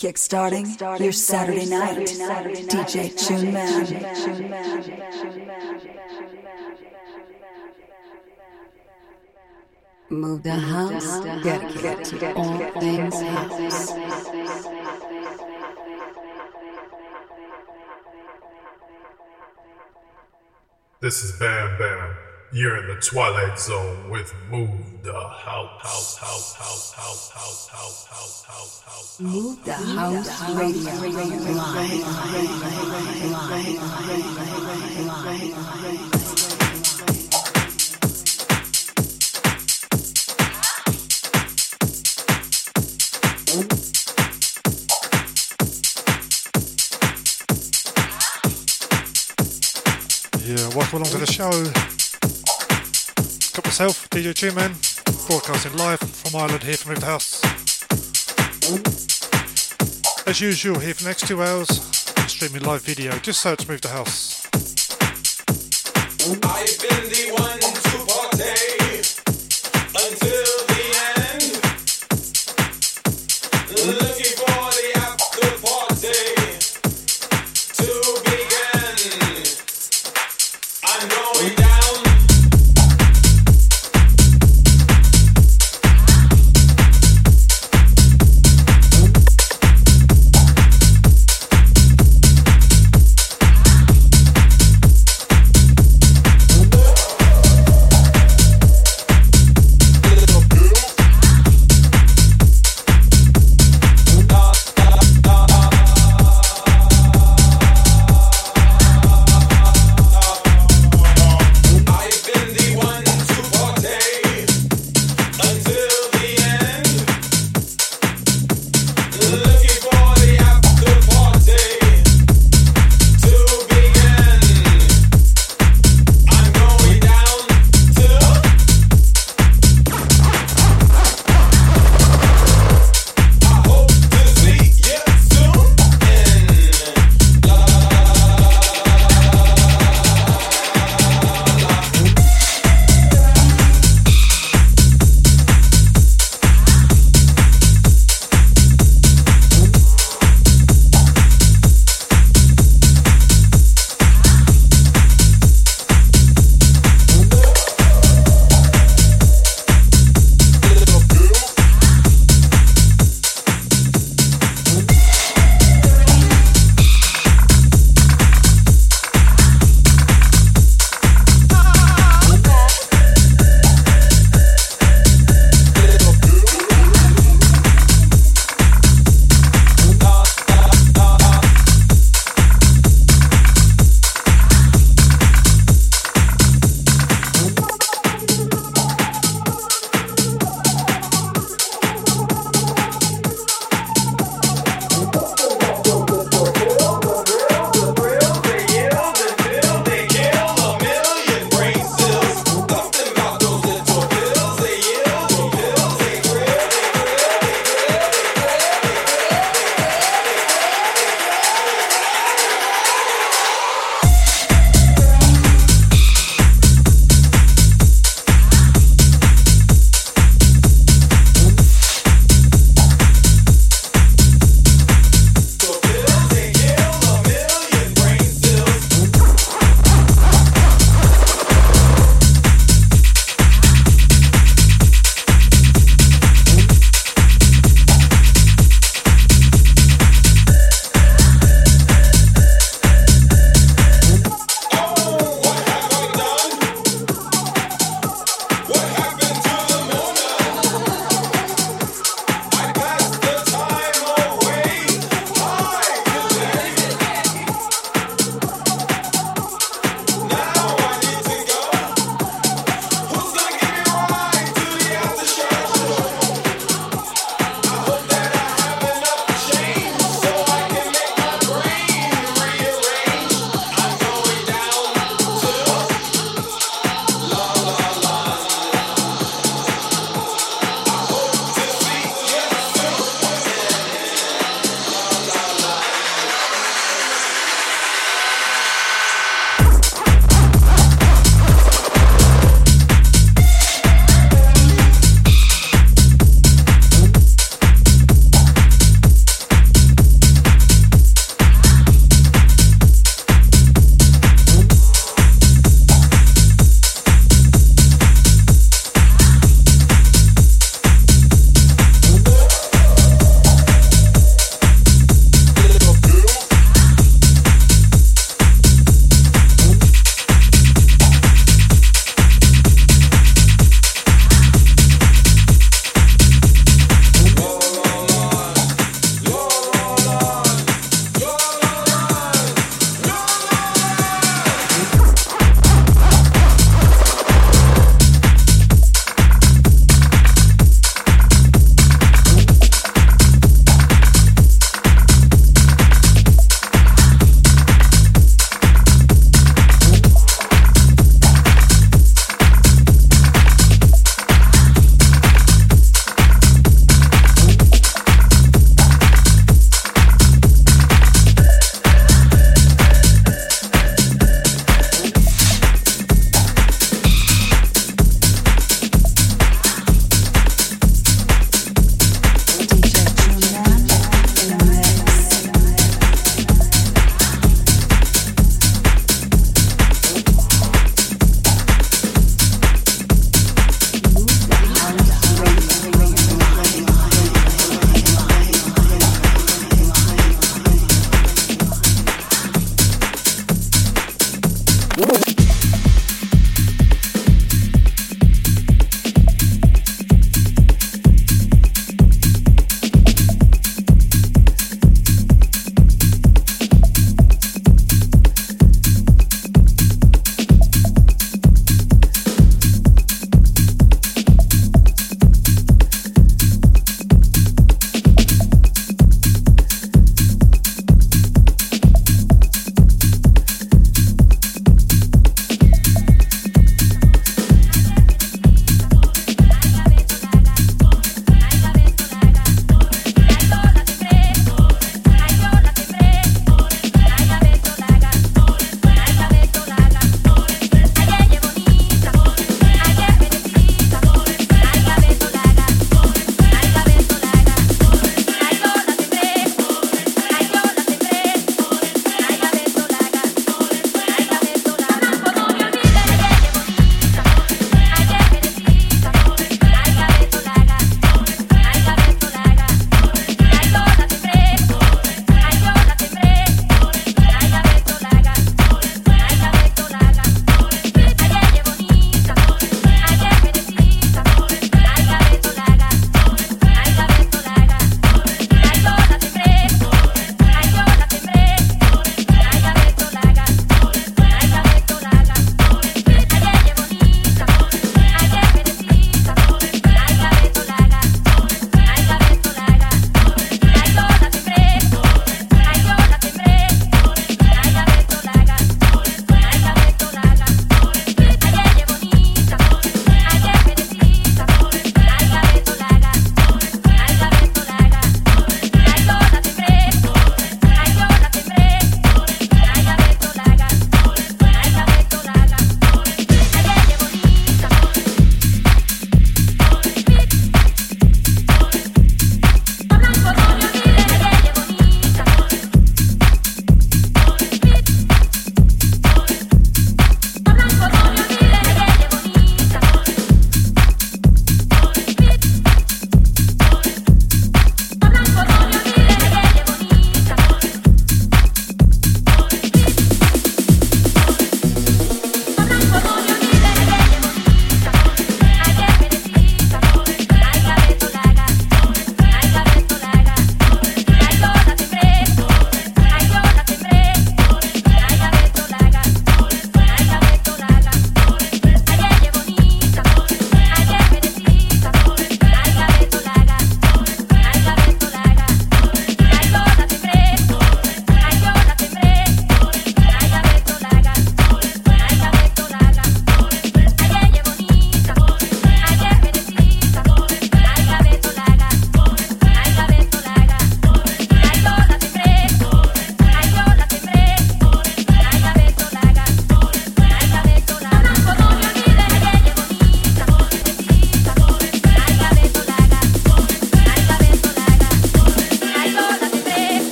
Kickstarting, Kickstarting your Saturday, Saturday night. Saturday. DJ Tune Man. Move the house, dedicated to all things house. This is Bam Bam. You're in the Twilight Zone with Move the House, House, House, House, House, House, House, House, House, House. Move the House Radio Yeah, welcome along to the show myself, DJ Two Man, broadcasting live from Ireland here from Move the House. As usual, here for the next two hours, streaming live video. Just search Move the House.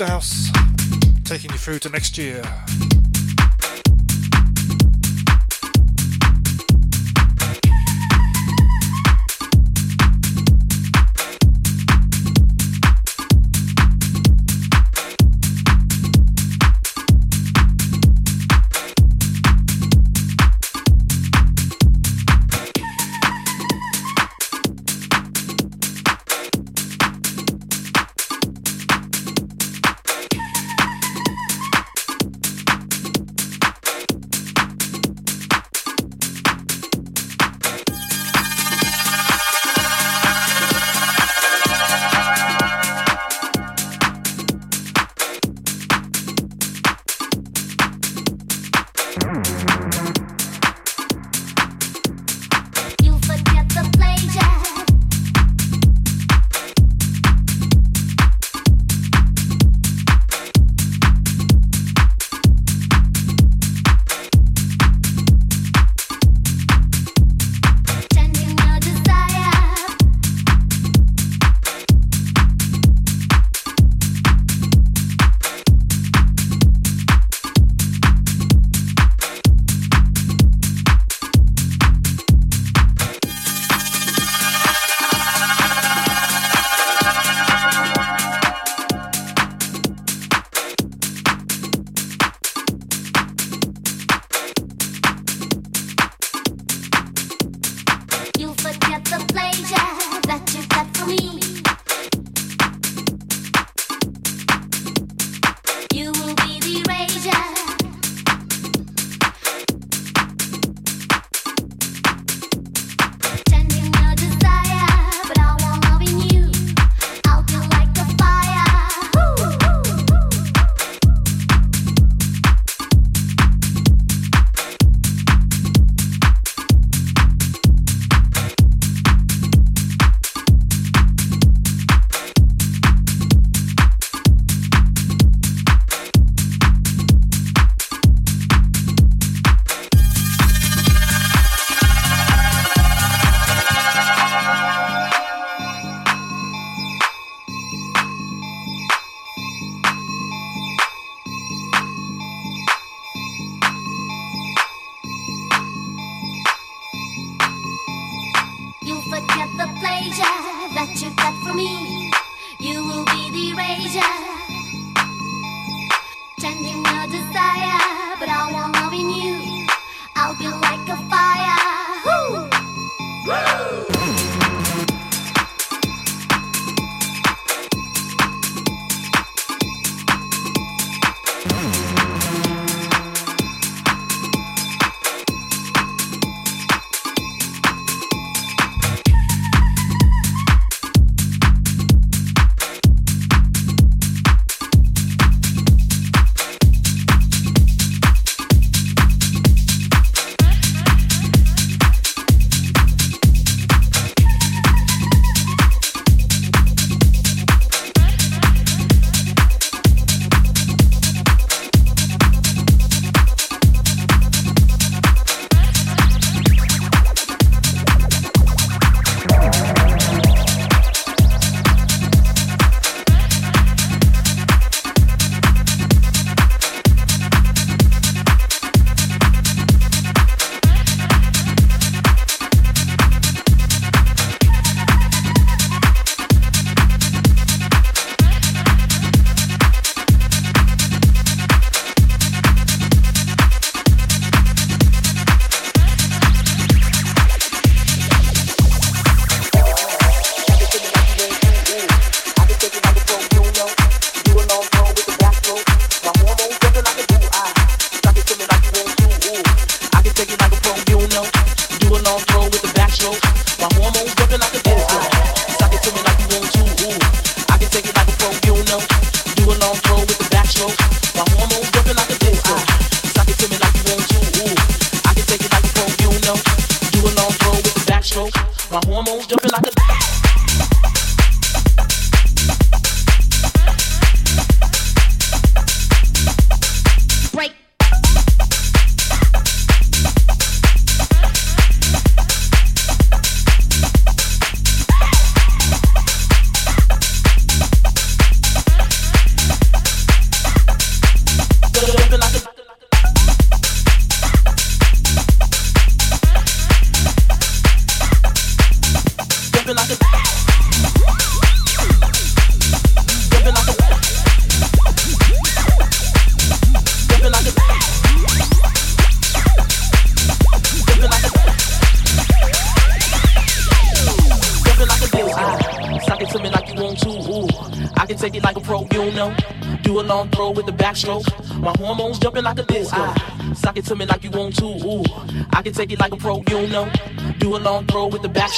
House, taking you through to next year.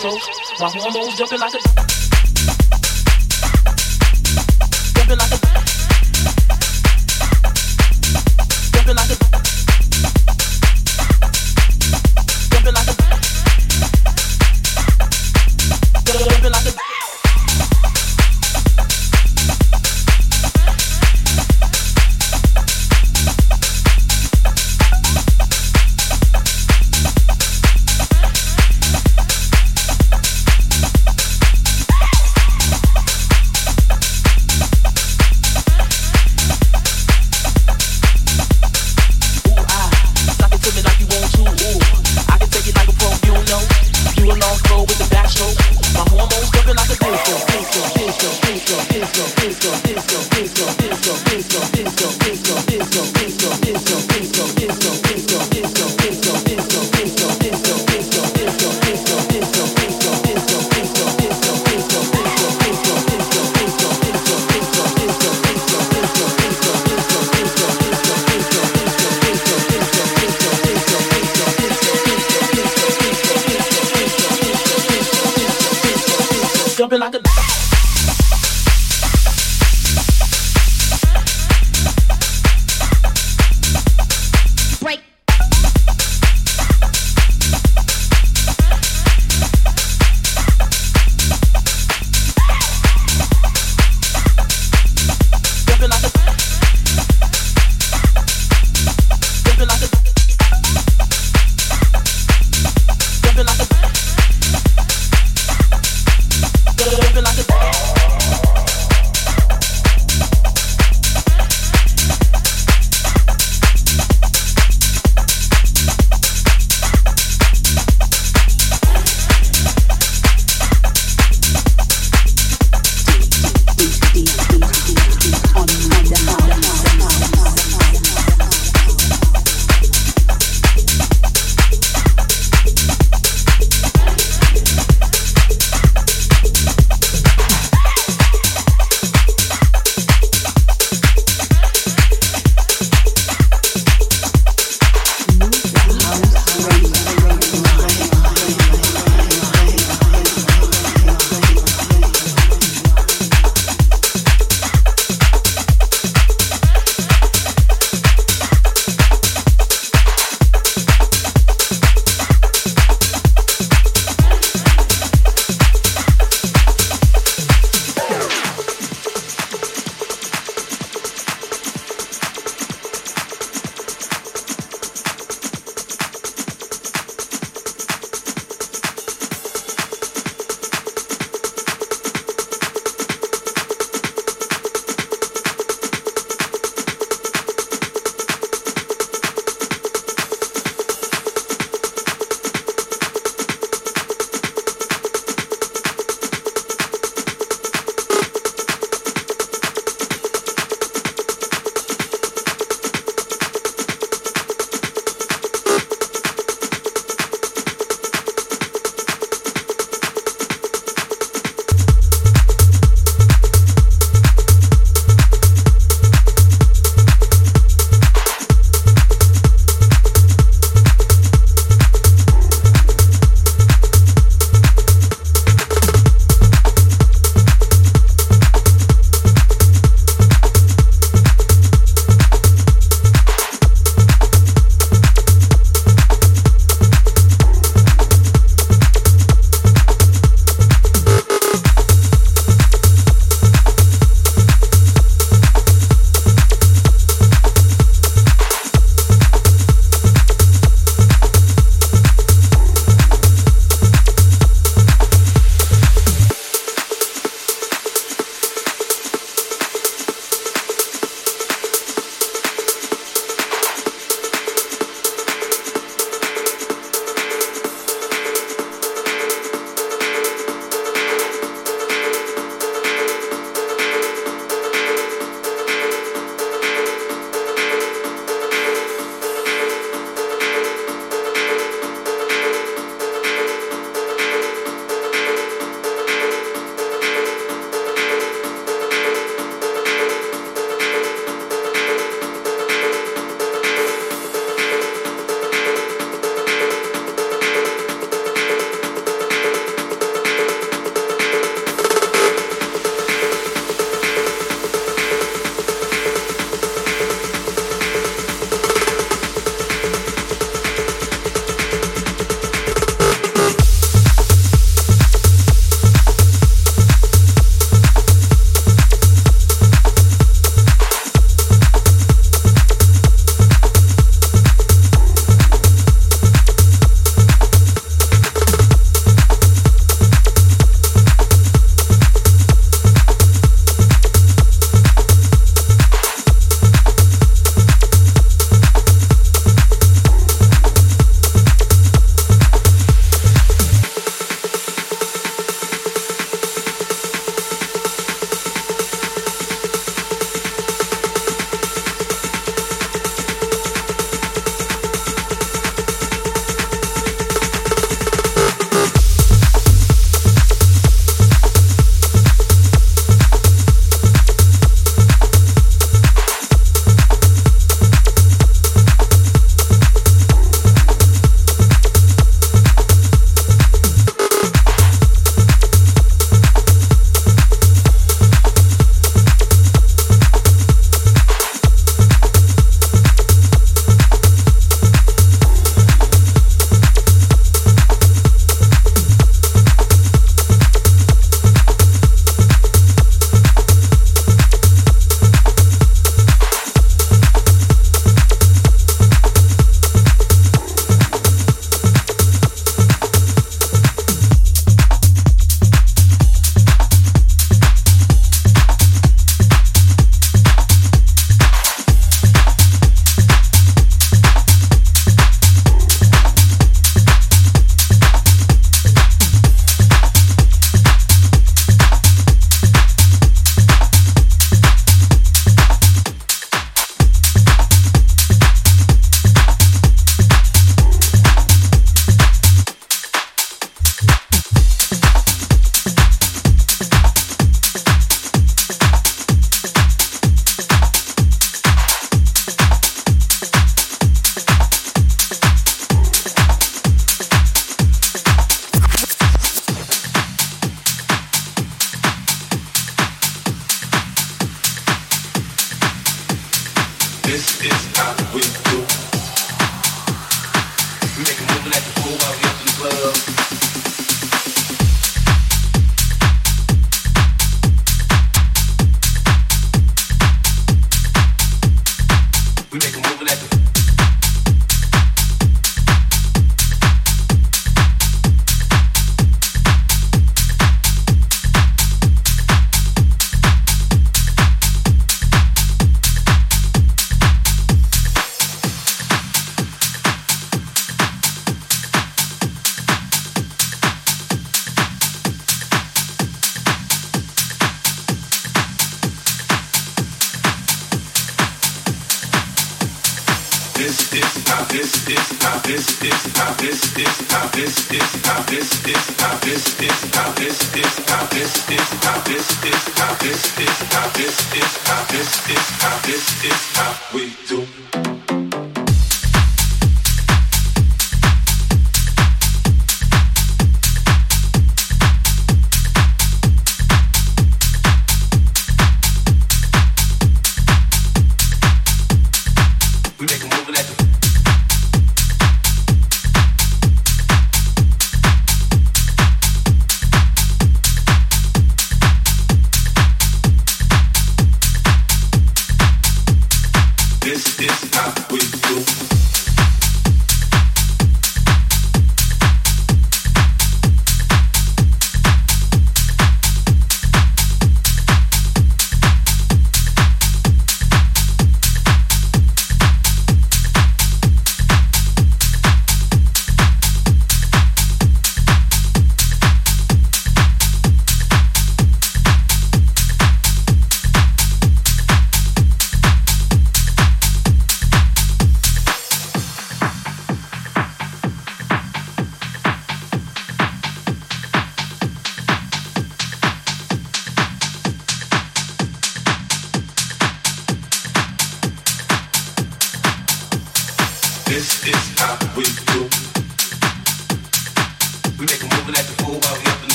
Backstroke. My hormones jumping like a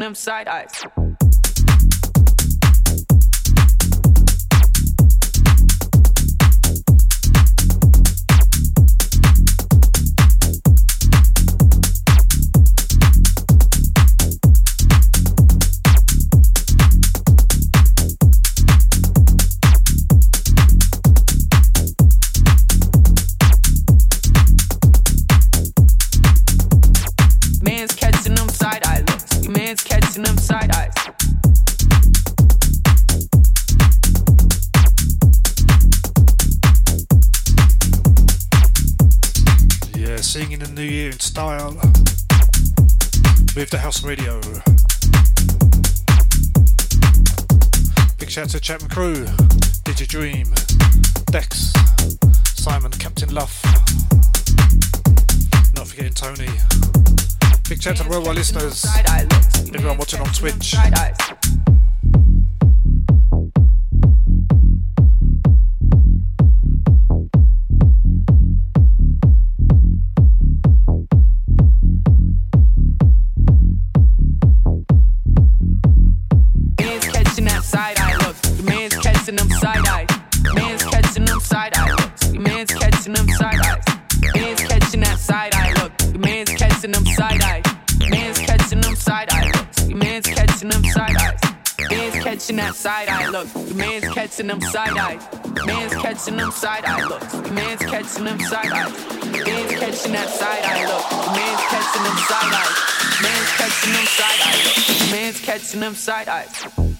them side eyes. Style. Move the house radio. Big shout out to Chapman Crew, Digi Dream, Dex, Simon, Captain Luff. Not forgetting Tony. Big shout to the worldwide listeners, everyone watching on Twitch. Side eye look. The man's catching them side eye. Man's catching them side eye looks. The man's catching them side eye. Man's catching that side eye look. The man's catching them side eye. Man's catching them side eye look. The man's catching them side eyes.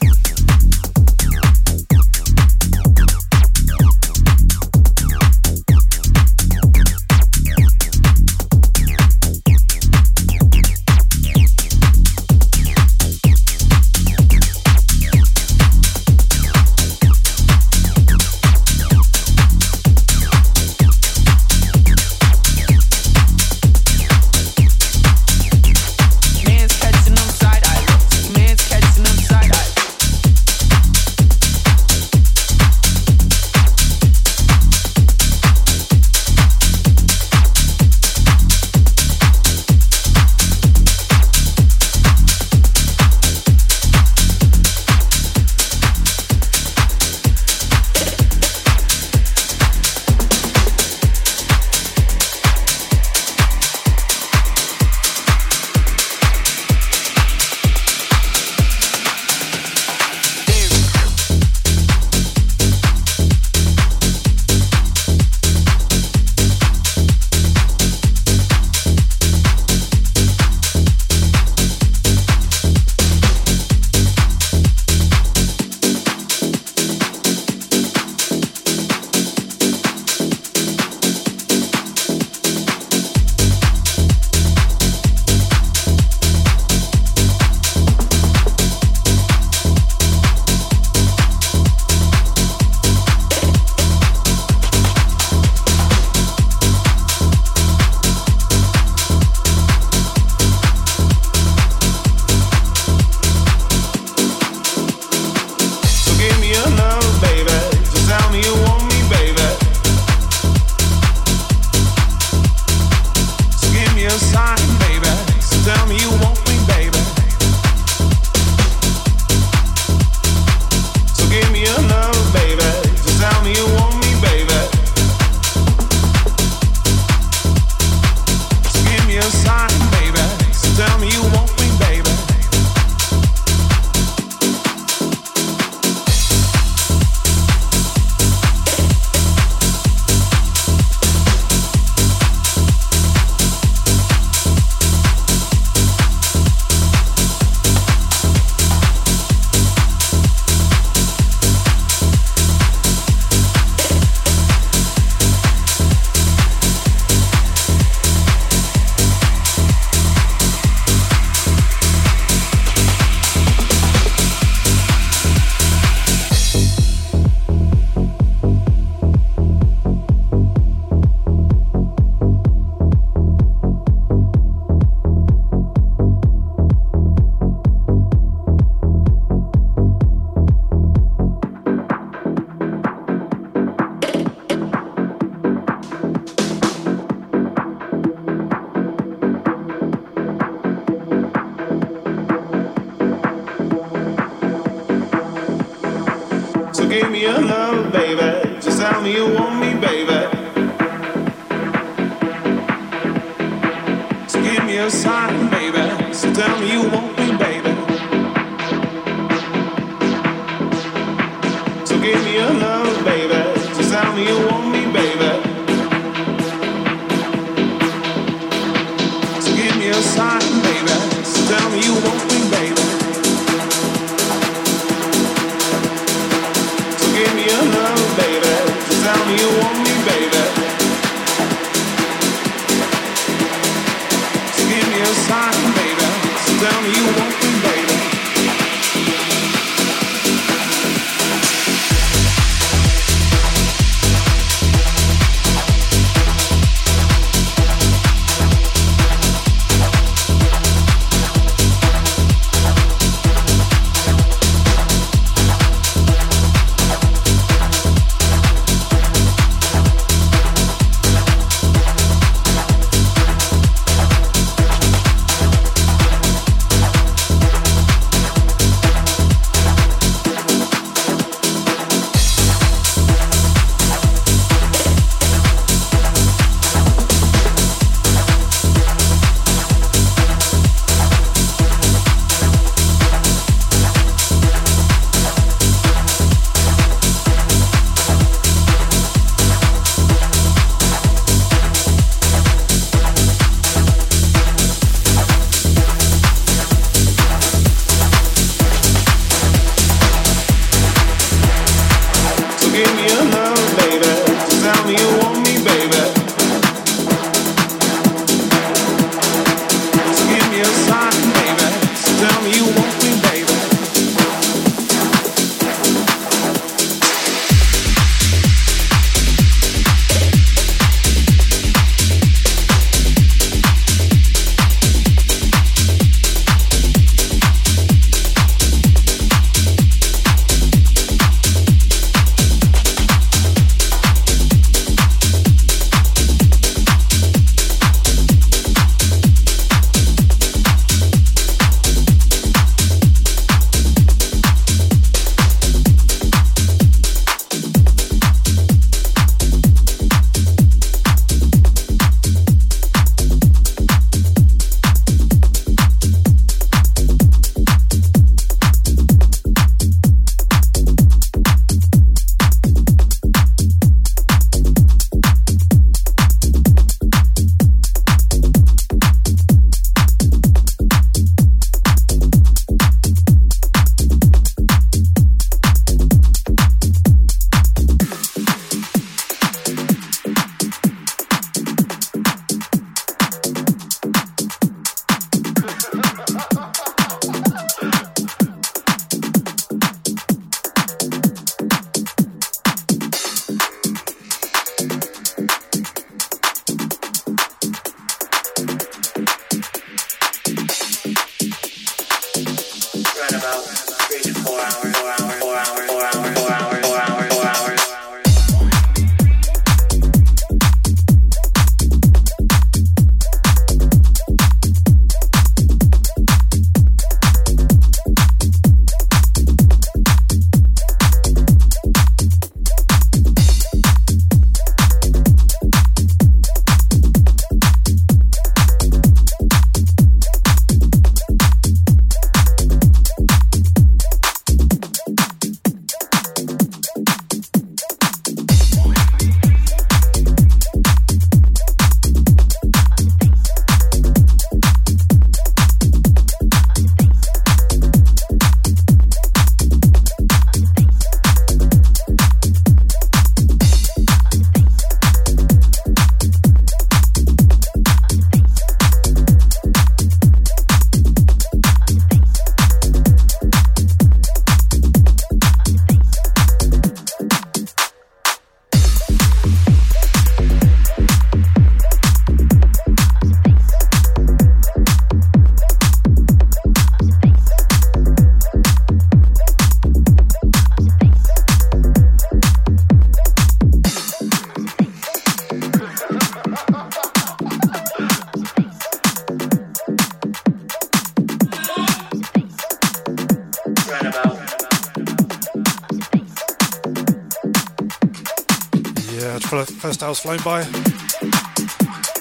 Flown by.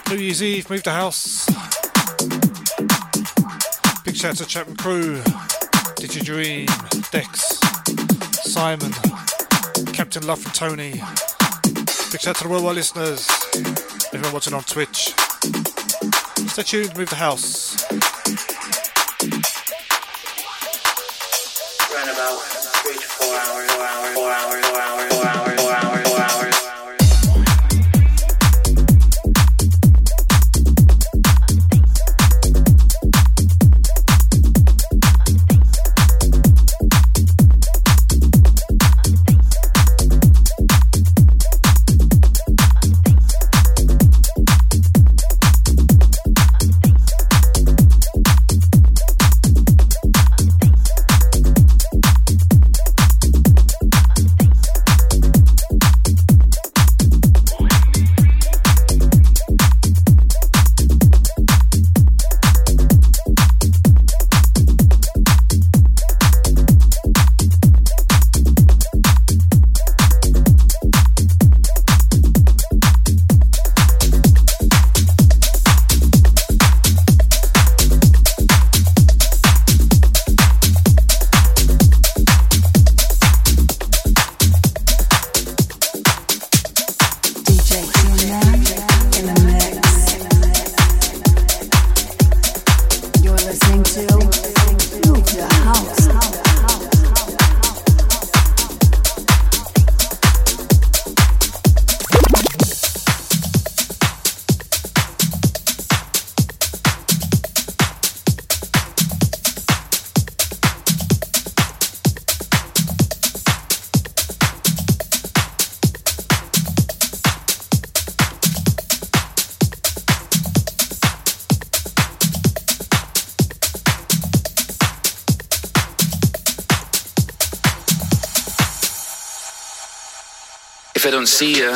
New Year's Eve, moved to house. Big shout to Chapman Crew, Did You Dream, Dex, Simon, Captain Love and Tony. Big shout to the worldwide listeners, everyone watching on Twitch. Stay tuned, move the house. See you,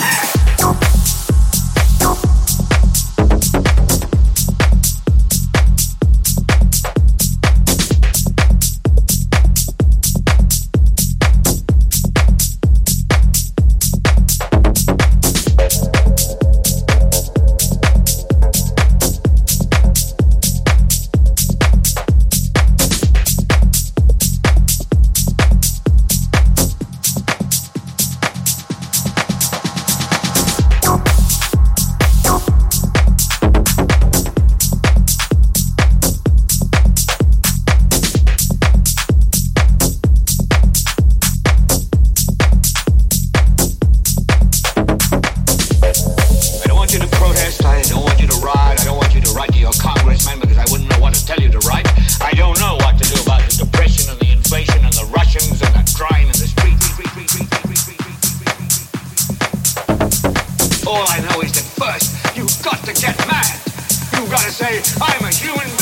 All I know is that first, you've got to get mad. You've got to say, I'm a human being.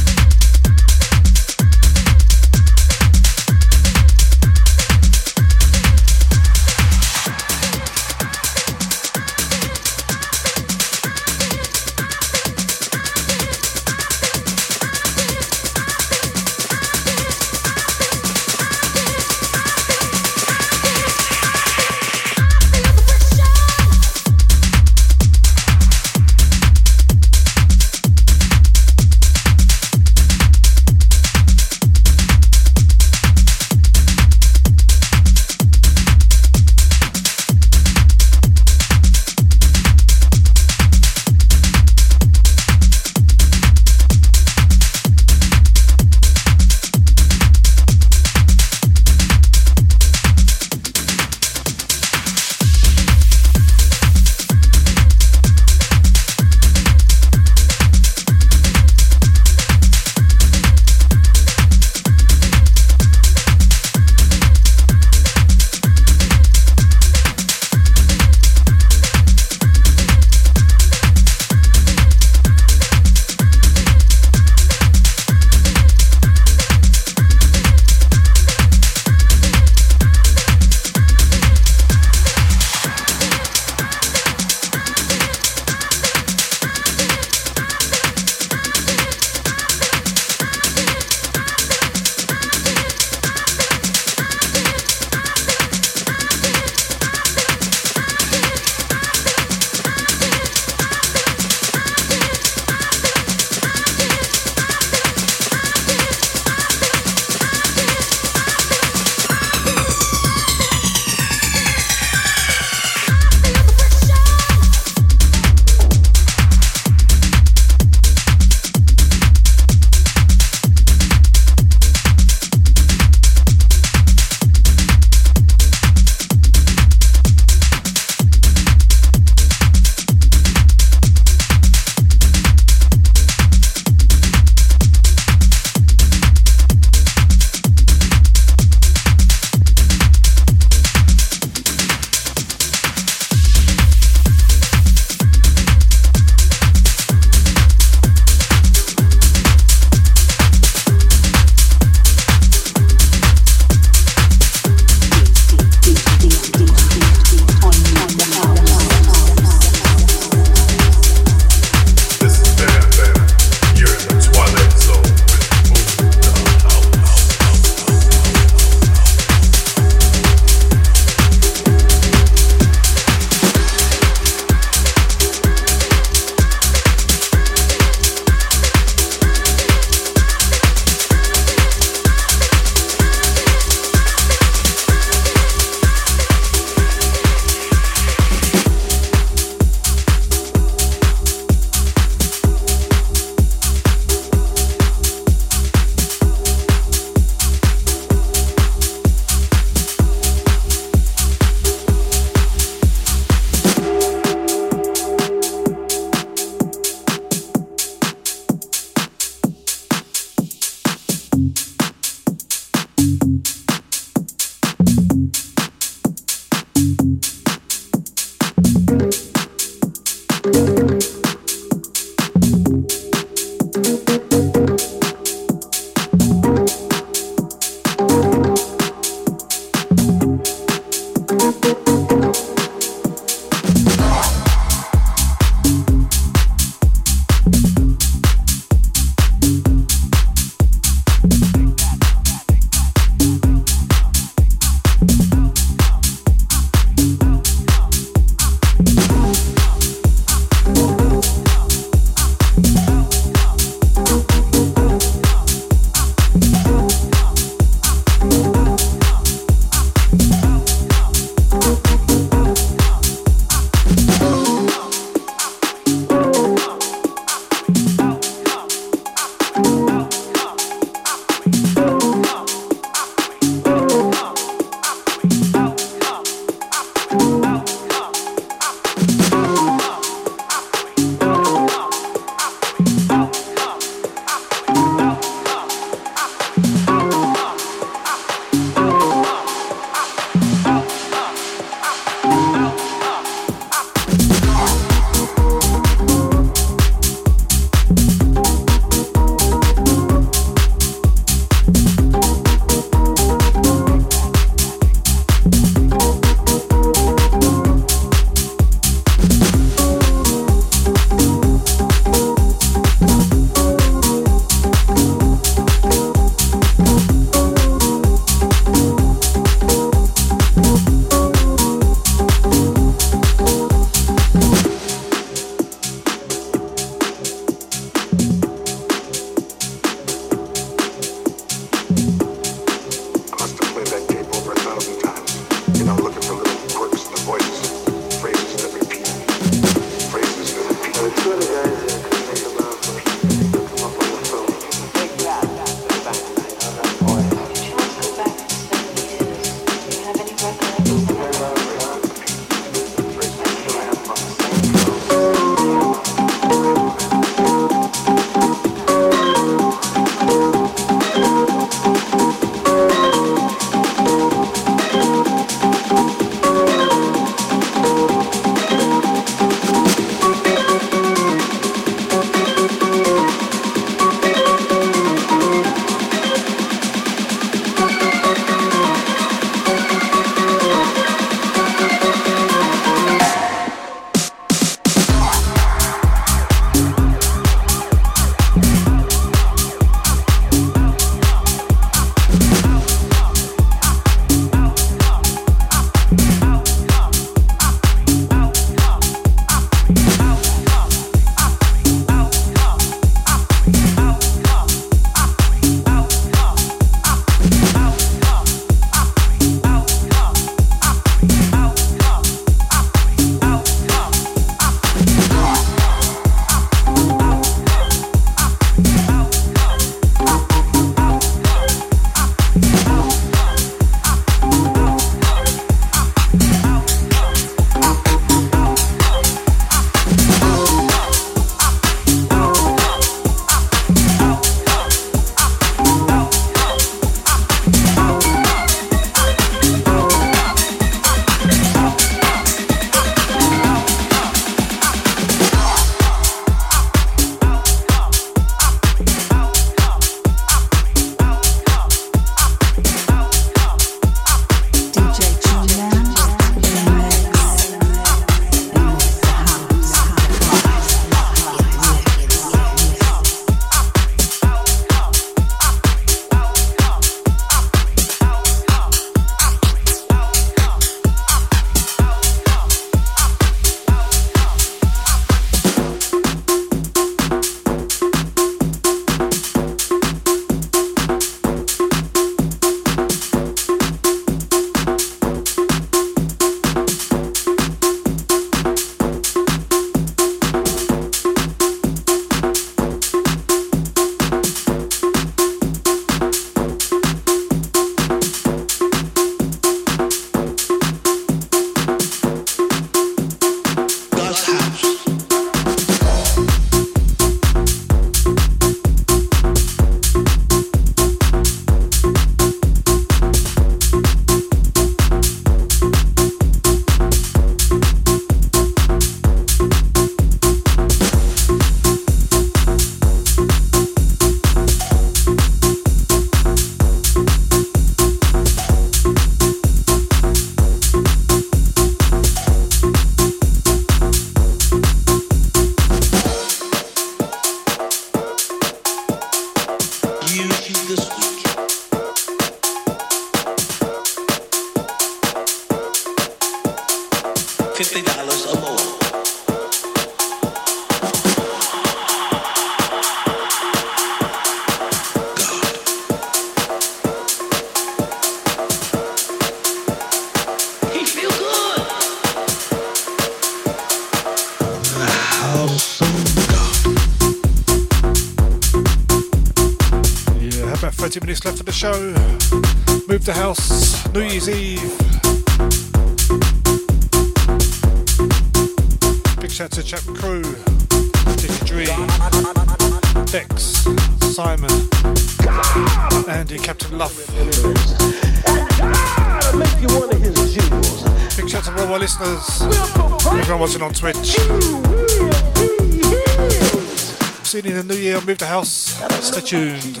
tuned.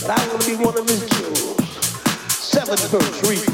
But I'm gonna be one of his jewels. Seventh through three.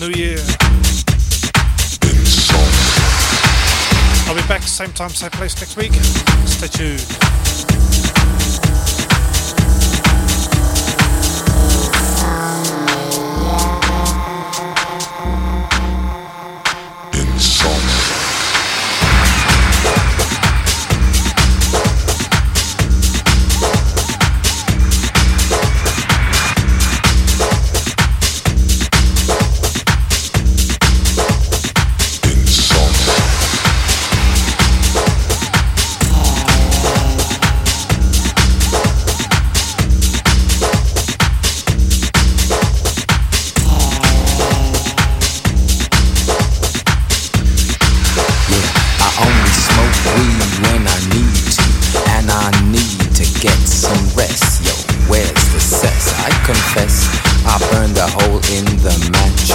New year. I'll be back same time, same place next week. Stay tuned.